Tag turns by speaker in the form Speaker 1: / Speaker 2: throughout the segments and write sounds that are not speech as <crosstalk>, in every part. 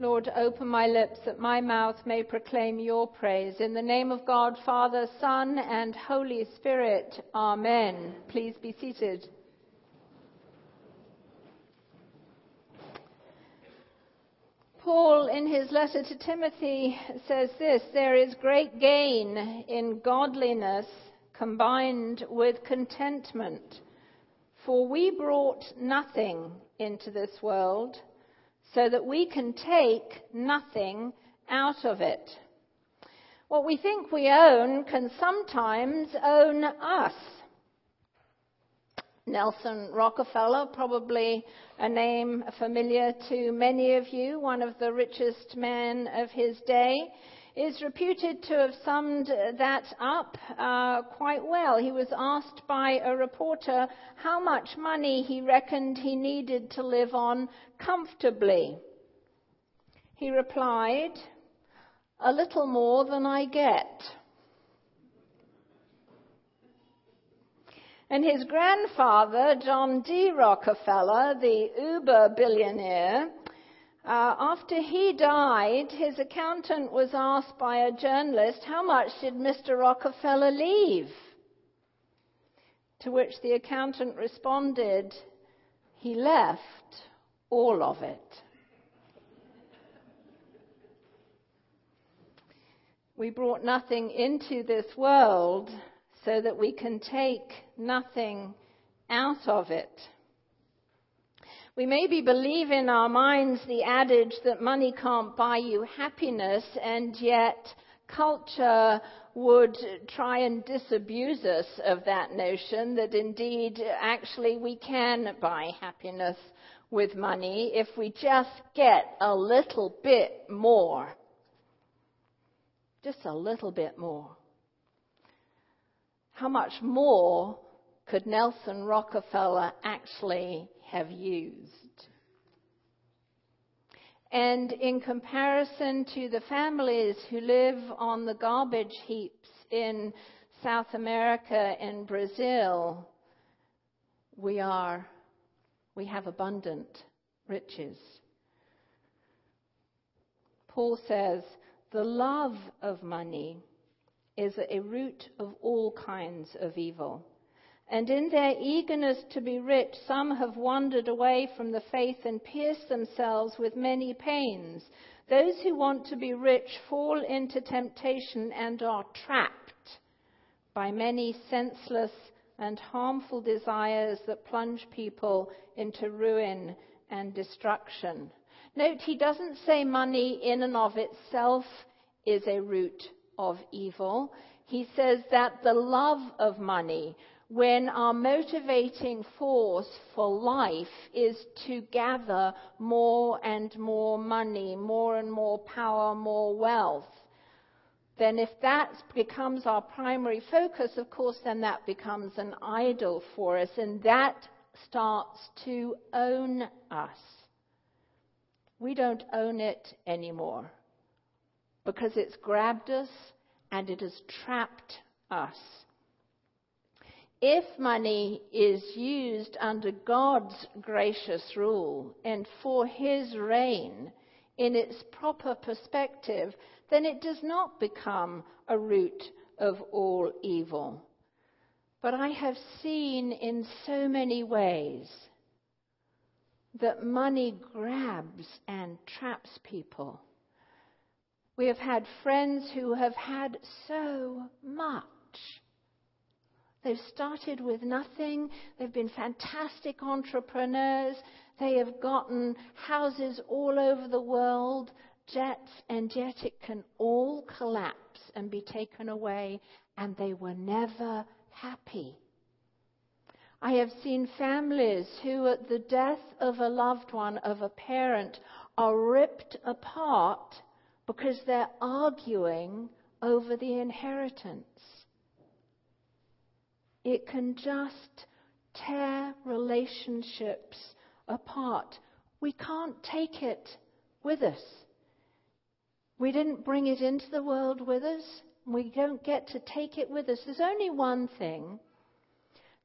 Speaker 1: Lord, open my lips that my mouth may proclaim your praise. In the name of God, Father, Son, and Holy Spirit. Amen. Please be seated. Paul, in his letter to Timothy, says this There is great gain in godliness combined with contentment. For we brought nothing into this world so that we can take nothing out of it. What we think we own can sometimes own us. Nelson Rockefeller, probably a name familiar to many of you, one of the richest men of his day, is reputed to have summed that up uh, quite well. He was asked by a reporter how much money he reckoned he needed to live on comfortably. He replied, A little more than I get. And his grandfather, John D. Rockefeller, the uber billionaire, uh, after he died, his accountant was asked by a journalist, How much did Mr. Rockefeller leave? To which the accountant responded, He left all of it. We brought nothing into this world so that we can take nothing out of it. We maybe believe in our minds the adage that money can't buy you happiness, and yet culture would try and disabuse us of that notion that indeed, actually, we can buy happiness with money if we just get a little bit more. Just a little bit more. How much more could Nelson Rockefeller actually have used? And in comparison to the families who live on the garbage heaps in South America and Brazil, we are, we have abundant riches. Paul says, the love of money is a root of all kinds of evil. And in their eagerness to be rich, some have wandered away from the faith and pierced themselves with many pains. Those who want to be rich fall into temptation and are trapped by many senseless and harmful desires that plunge people into ruin and destruction. Note, he doesn't say money in and of itself is a root of evil. He says that the love of money, when our motivating force for life is to gather more and more money, more and more power, more wealth, then if that becomes our primary focus, of course, then that becomes an idol for us, and that starts to own us. We don't own it anymore because it's grabbed us and it has trapped us. If money is used under God's gracious rule and for His reign in its proper perspective, then it does not become a root of all evil. But I have seen in so many ways that money grabs and traps people. We have had friends who have had so much. They've started with nothing. They've been fantastic entrepreneurs. They have gotten houses all over the world, jets, and yet it can all collapse and be taken away, and they were never happy. I have seen families who, at the death of a loved one, of a parent, are ripped apart because they're arguing over the inheritance. It can just tear relationships apart. We can't take it with us. We didn't bring it into the world with us. We don't get to take it with us. There's only one thing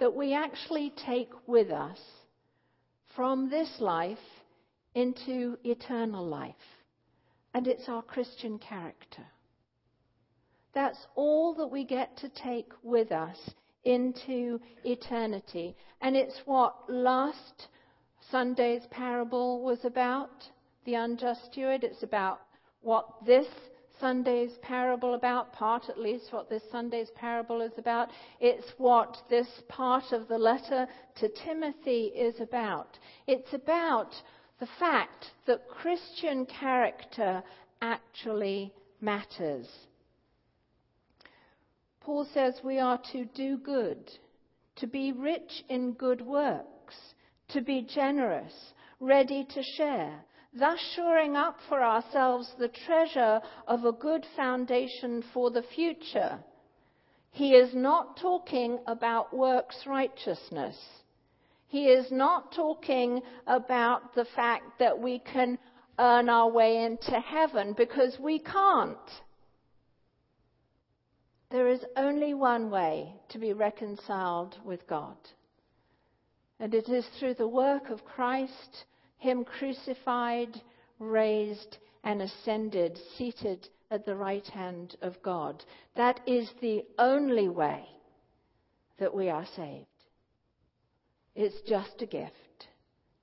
Speaker 1: that we actually take with us from this life into eternal life and it's our Christian character. That's all that we get to take with us into eternity. And it's what last Sunday's parable was about, the unjust steward. It's about what this Sunday's parable about, part at least what this Sunday's parable is about. It's what this part of the letter to Timothy is about. It's about the fact that Christian character actually matters. Paul says we are to do good, to be rich in good works, to be generous, ready to share, thus shoring up for ourselves the treasure of a good foundation for the future. He is not talking about works righteousness. He is not talking about the fact that we can earn our way into heaven because we can't. There is only one way to be reconciled with God. And it is through the work of Christ, Him crucified, raised, and ascended, seated at the right hand of God. That is the only way that we are saved. It's just a gift.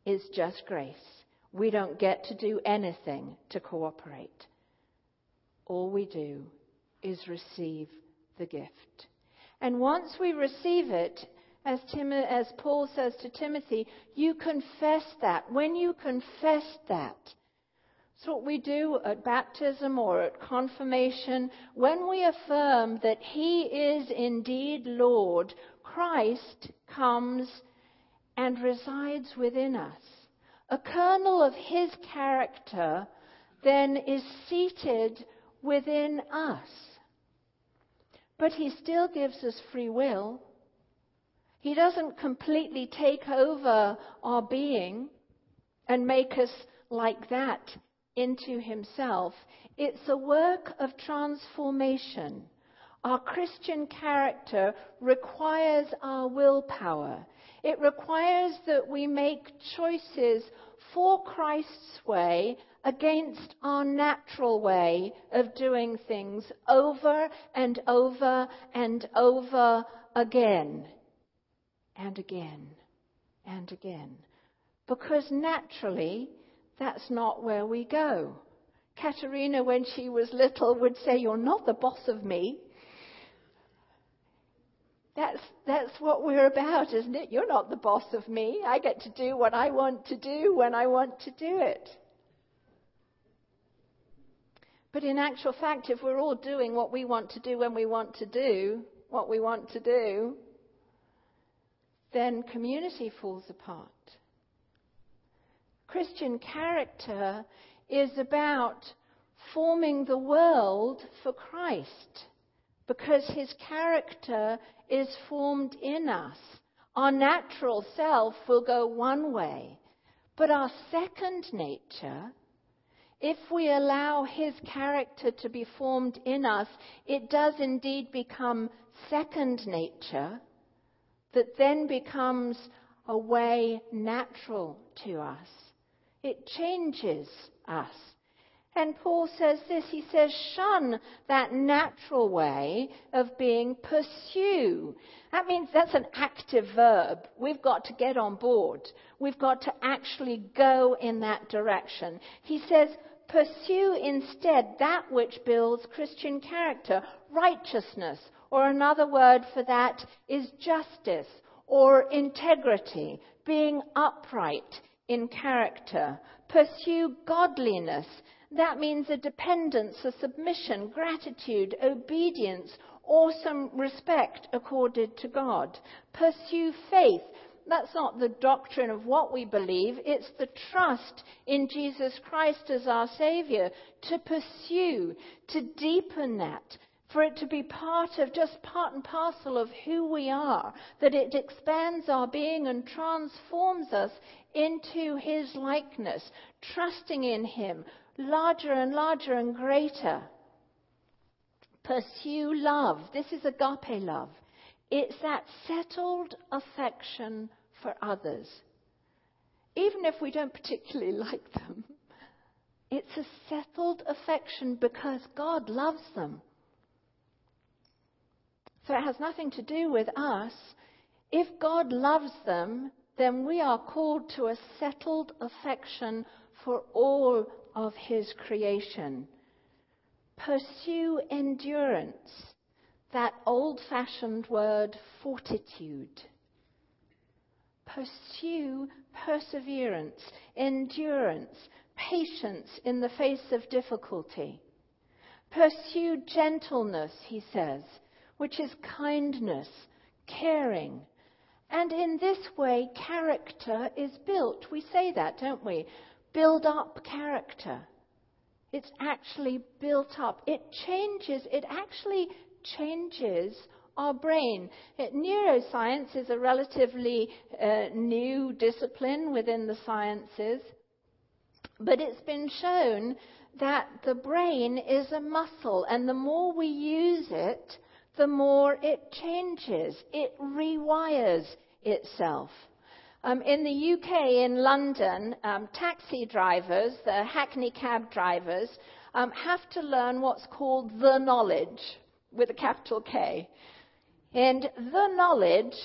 Speaker 1: It's just grace. We don't get to do anything to cooperate. All we do is receive the gift. And once we receive it, as, Tim, as Paul says to Timothy, you confess that. When you confess that, it's what we do at baptism or at confirmation. When we affirm that He is indeed Lord, Christ comes and resides within us. A kernel of his character then is seated within us. But he still gives us free will. He doesn't completely take over our being and make us like that into himself. It's a work of transformation. Our Christian character requires our willpower. It requires that we make choices for Christ's way against our natural way of doing things over and over and over again and again and again. Because naturally, that's not where we go. Katerina, when she was little, would say, You're not the boss of me. That's, that's what we're about, isn't it? You're not the boss of me. I get to do what I want to do when I want to do it. But in actual fact, if we're all doing what we want to do when we want to do what we want to do, then community falls apart. Christian character is about forming the world for Christ because his character is formed in us. Our natural self will go one way, but our second nature, if we allow his character to be formed in us, it does indeed become second nature that then becomes a way natural to us. It changes us. And Paul says this he says, shun that natural way of being, pursue. That means that's an active verb. We've got to get on board. We've got to actually go in that direction. He says, pursue instead that which builds Christian character, righteousness, or another word for that is justice or integrity, being upright in character. Pursue godliness that means a dependence, a submission, gratitude, obedience, awesome respect accorded to God. Pursue faith. That's not the doctrine of what we believe, it's the trust in Jesus Christ as our Savior. To pursue, to deepen that, for it to be part of, just part and parcel of who we are, that it expands our being and transforms us into His likeness, trusting in Him, larger and larger and greater. Pursue love. This is agape love. It's that settled affection for others. Even if we don't particularly <laughs> like them, it's a settled affection because God loves them. So it has nothing to do with us. If God loves them, then we are called to a settled affection for all of His creation. Pursue endurance, that old fashioned word fortitude. Pursue perseverance, endurance, patience in the face of difficulty. Pursue gentleness, he says, which is kindness, caring. And in this way, character is built. We say that, don't we? Build up character. It's actually built up. It changes, it actually changes our brain. It, neuroscience is a relatively uh, new discipline within the sciences, but it's been shown that the brain is a muscle, and the more we use it, the more it changes, it rewires itself. Um, in the UK, in London, um, taxi drivers, the hackney cab drivers, um, have to learn what's called the knowledge with a capital K. And the knowledge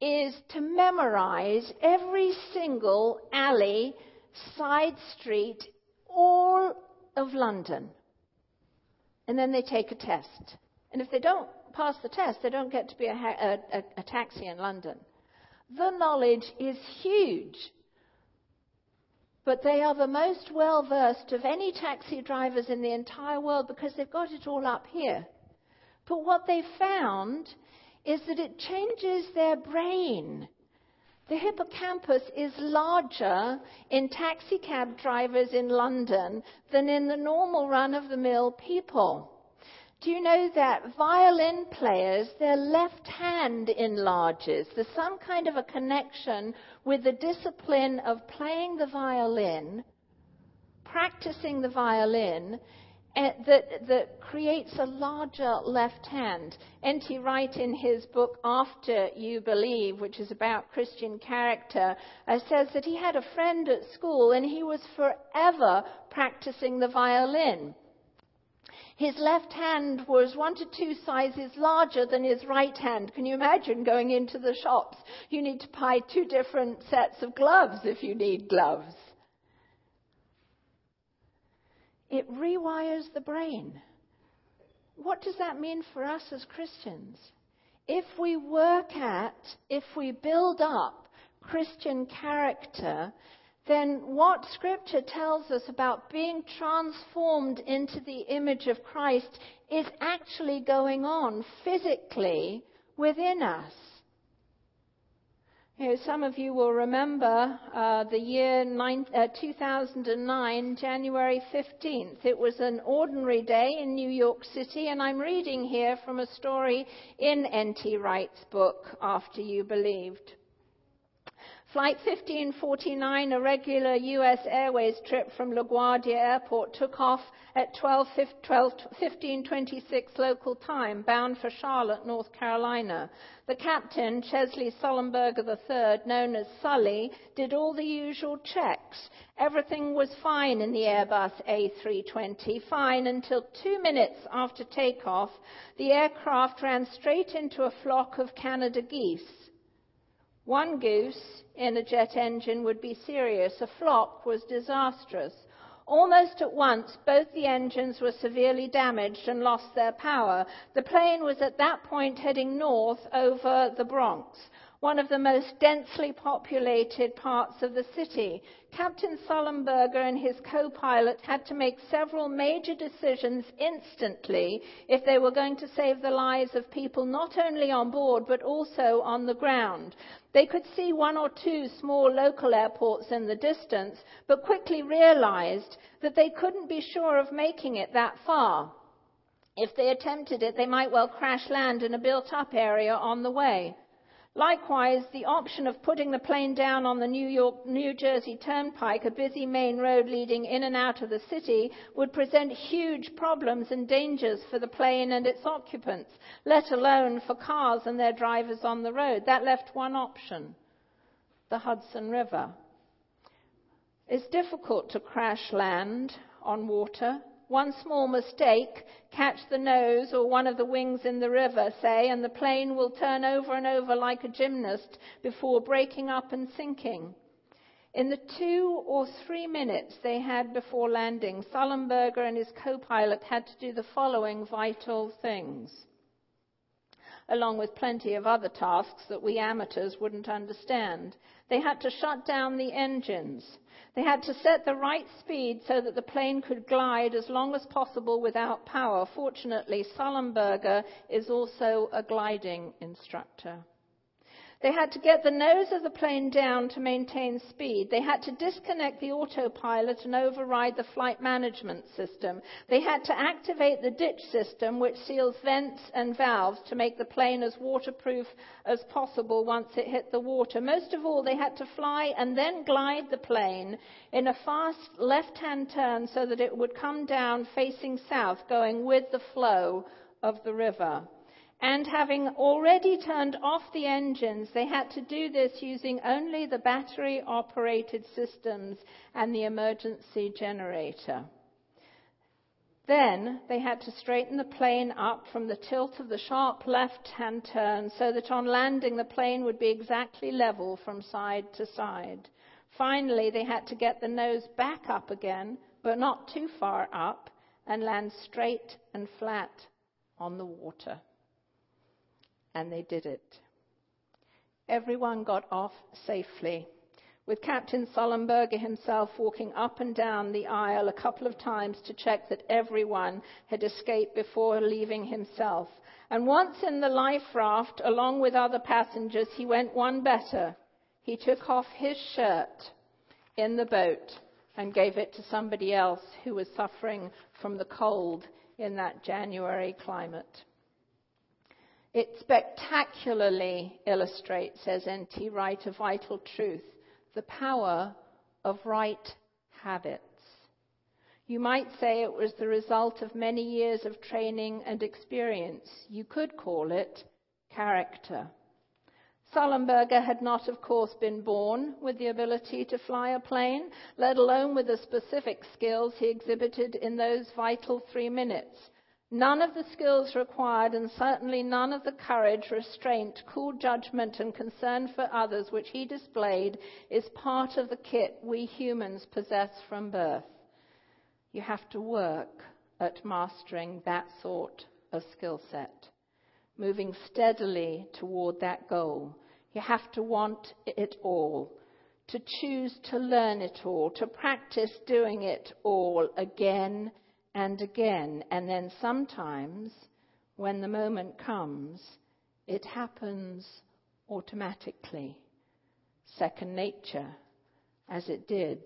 Speaker 1: is to memorize every single alley, side street, all of London. And then they take a test. And if they don't pass the test, they don't get to be a, a, a taxi in London. The knowledge is huge. But they are the most well versed of any taxi drivers in the entire world because they've got it all up here. But what they found is that it changes their brain. The hippocampus is larger in taxi cab drivers in London than in the normal run of the mill people. Do you know that violin players, their left hand enlarges? There's some kind of a connection with the discipline of playing the violin, practicing the violin, eh, that, that creates a larger left hand. N.T. Wright, in his book After You Believe, which is about Christian character, uh, says that he had a friend at school and he was forever practicing the violin. His left hand was one to two sizes larger than his right hand. Can you imagine going into the shops? You need to buy two different sets of gloves if you need gloves. It rewires the brain. What does that mean for us as Christians? If we work at, if we build up Christian character, then what Scripture tells us about being transformed into the image of Christ is actually going on physically within us. You know, some of you will remember uh, the year nine, uh, 2009, January 15th. It was an ordinary day in New York City, and I'm reading here from a story in N.T. Wright's book, After You Believed. Flight 1549, a regular U.S. Airways trip from LaGuardia Airport, took off at 1526 local time, bound for Charlotte, North Carolina. The captain, Chesley Sullenberger III, known as Sully, did all the usual checks. Everything was fine in the Airbus A320, fine until two minutes after takeoff, the aircraft ran straight into a flock of Canada geese. One goose in a jet engine would be serious. A flock was disastrous. Almost at once, both the engines were severely damaged and lost their power. The plane was at that point heading north over the Bronx one of the most densely populated parts of the city. Captain Sullenberger and his co-pilot had to make several major decisions instantly if they were going to save the lives of people not only on board but also on the ground. They could see one or two small local airports in the distance, but quickly realized that they couldn't be sure of making it that far. If they attempted it, they might well crash land in a built up area on the way. Likewise, the option of putting the plane down on the New York, New Jersey Turnpike, a busy main road leading in and out of the city, would present huge problems and dangers for the plane and its occupants, let alone for cars and their drivers on the road. That left one option, the Hudson River. It's difficult to crash land on water. One small mistake, catch the nose or one of the wings in the river, say, and the plane will turn over and over like a gymnast before breaking up and sinking. In the two or three minutes they had before landing, Sullenberger and his co pilot had to do the following vital things along with plenty of other tasks that we amateurs wouldn't understand. They had to shut down the engines. They had to set the right speed so that the plane could glide as long as possible without power. Fortunately, Sullenberger is also a gliding instructor. They had to get the nose of the plane down to maintain speed. They had to disconnect the autopilot and override the flight management system. They had to activate the ditch system, which seals vents and valves to make the plane as waterproof as possible once it hit the water. Most of all, they had to fly and then glide the plane in a fast left-hand turn so that it would come down facing south, going with the flow of the river. And having already turned off the engines, they had to do this using only the battery operated systems and the emergency generator. Then they had to straighten the plane up from the tilt of the sharp left hand turn so that on landing the plane would be exactly level from side to side. Finally, they had to get the nose back up again, but not too far up, and land straight and flat on the water and they did it. Everyone got off safely, with Captain Sullenberger himself walking up and down the aisle a couple of times to check that everyone had escaped before leaving himself. And once in the life raft, along with other passengers, he went one better. He took off his shirt in the boat and gave it to somebody else who was suffering from the cold in that January climate. It spectacularly illustrates, says N.T. Wright, a vital truth the power of right habits. You might say it was the result of many years of training and experience. You could call it character. Sullenberger had not, of course, been born with the ability to fly a plane, let alone with the specific skills he exhibited in those vital three minutes. None of the skills required, and certainly none of the courage, restraint, cool judgment, and concern for others which he displayed, is part of the kit we humans possess from birth. You have to work at mastering that sort of skill set, moving steadily toward that goal. You have to want it all, to choose to learn it all, to practice doing it all again and again. And then sometimes, when the moment comes, it happens automatically, second nature, as it did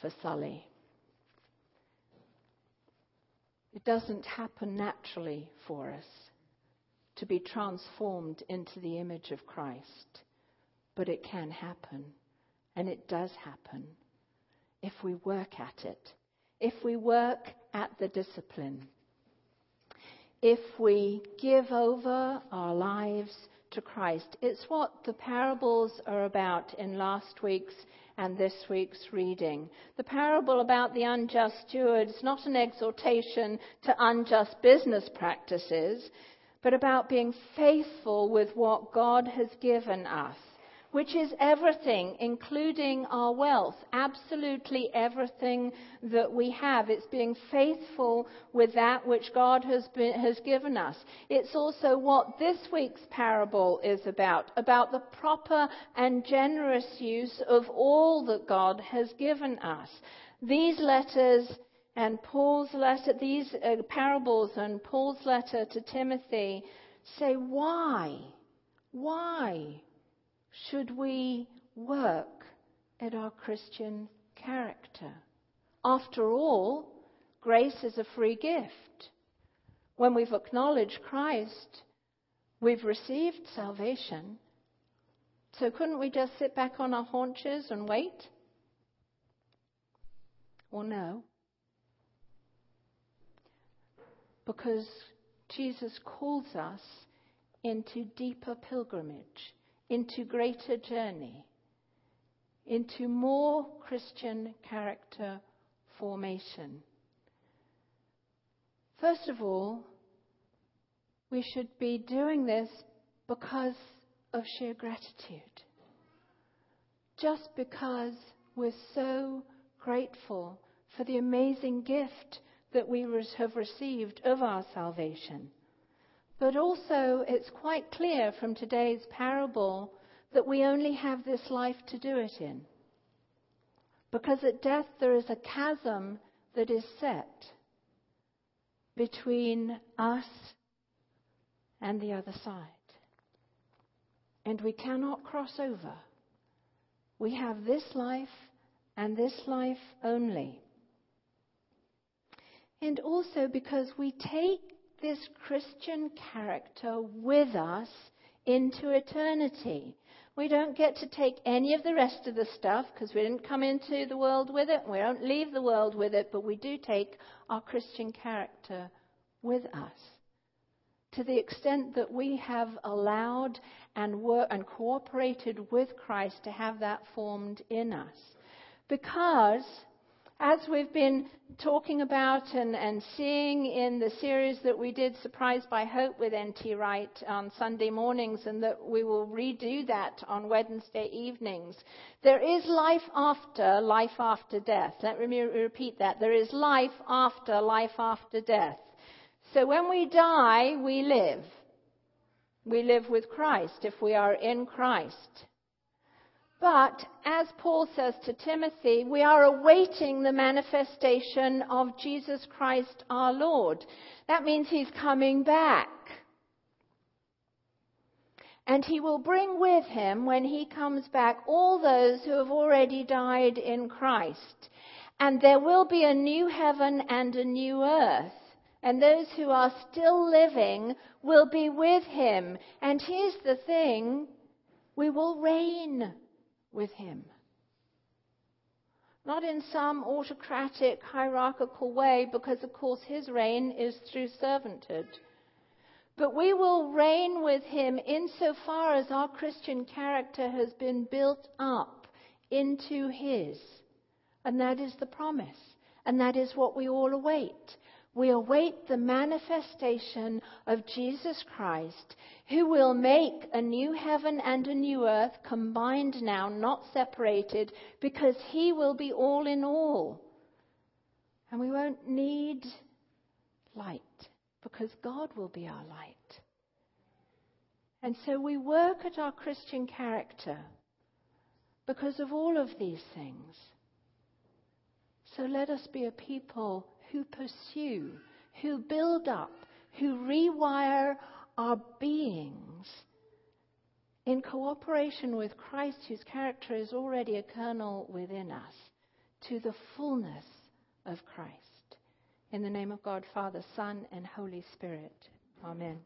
Speaker 1: for Sully. It doesn't happen naturally for us to be transformed into the image of Christ, but it can happen, and it does happen if we work at it if we work at the discipline, if we give over our lives to Christ. It's what the parables are about in last week's and this week's reading. The parable about the unjust steward is not an exhortation to unjust business practices, but about being faithful with what God has given us which is everything, including our wealth, absolutely everything that we have. It's being faithful with that which God has, been, has given us. It's also what this week's parable is about, about the proper and generous use of all that God has given us. These letters and Paul's letter, these uh, parables and Paul's letter to Timothy say, why? Why? Should we work at our Christian character? After all, grace is a free gift. When we've acknowledged Christ, we've received salvation. So couldn't we just sit back on our haunches and wait? Well, no. Because Jesus calls us into deeper pilgrimage into greater journey, into more Christian character formation. First of all, we should be doing this because of sheer gratitude. Just because we're so grateful for the amazing gift that we have received of our salvation. But also, it's quite clear from today's parable that we only have this life to do it in. Because at death there is a chasm that is set between us and the other side. And we cannot cross over. We have this life and this life only. And also because we take this Christian character with us into eternity. We don't get to take any of the rest of the stuff because we didn't come into the world with it. We don't leave the world with it, but we do take our Christian character with us. To the extent that we have allowed and, wor- and cooperated with Christ to have that formed in us. Because as we've been talking about and, and, seeing in the series that we did, Surprised by Hope with N.T. Wright on Sunday mornings, and that we will redo that on Wednesday evenings, there is life after life after death. Let me repeat that. There is life after life after death. So when we die, we live. We live with Christ if we are in Christ. But as Paul says to Timothy, we are awaiting the manifestation of Jesus Christ our Lord. That means he's coming back. And he will bring with him, when he comes back, all those who have already died in Christ. And there will be a new heaven and a new earth. And those who are still living will be with him. And here's the thing we will reign with him. Not in some autocratic, hierarchical way, because of course his reign is through servanthood. But we will reign with him insofar as our Christian character has been built up into his. And that is the promise. And that is what we all await. We await the manifestation of Jesus Christ, who will make a new heaven and a new earth combined now, not separated, because he will be all in all. And we won't need light, because God will be our light. And so we work at our Christian character because of all of these things. So let us be a people who pursue, who build up, who rewire our beings in cooperation with Christ, whose character is already a kernel within us, to the fullness of Christ. In the name of God, Father, Son, and Holy Spirit. Amen.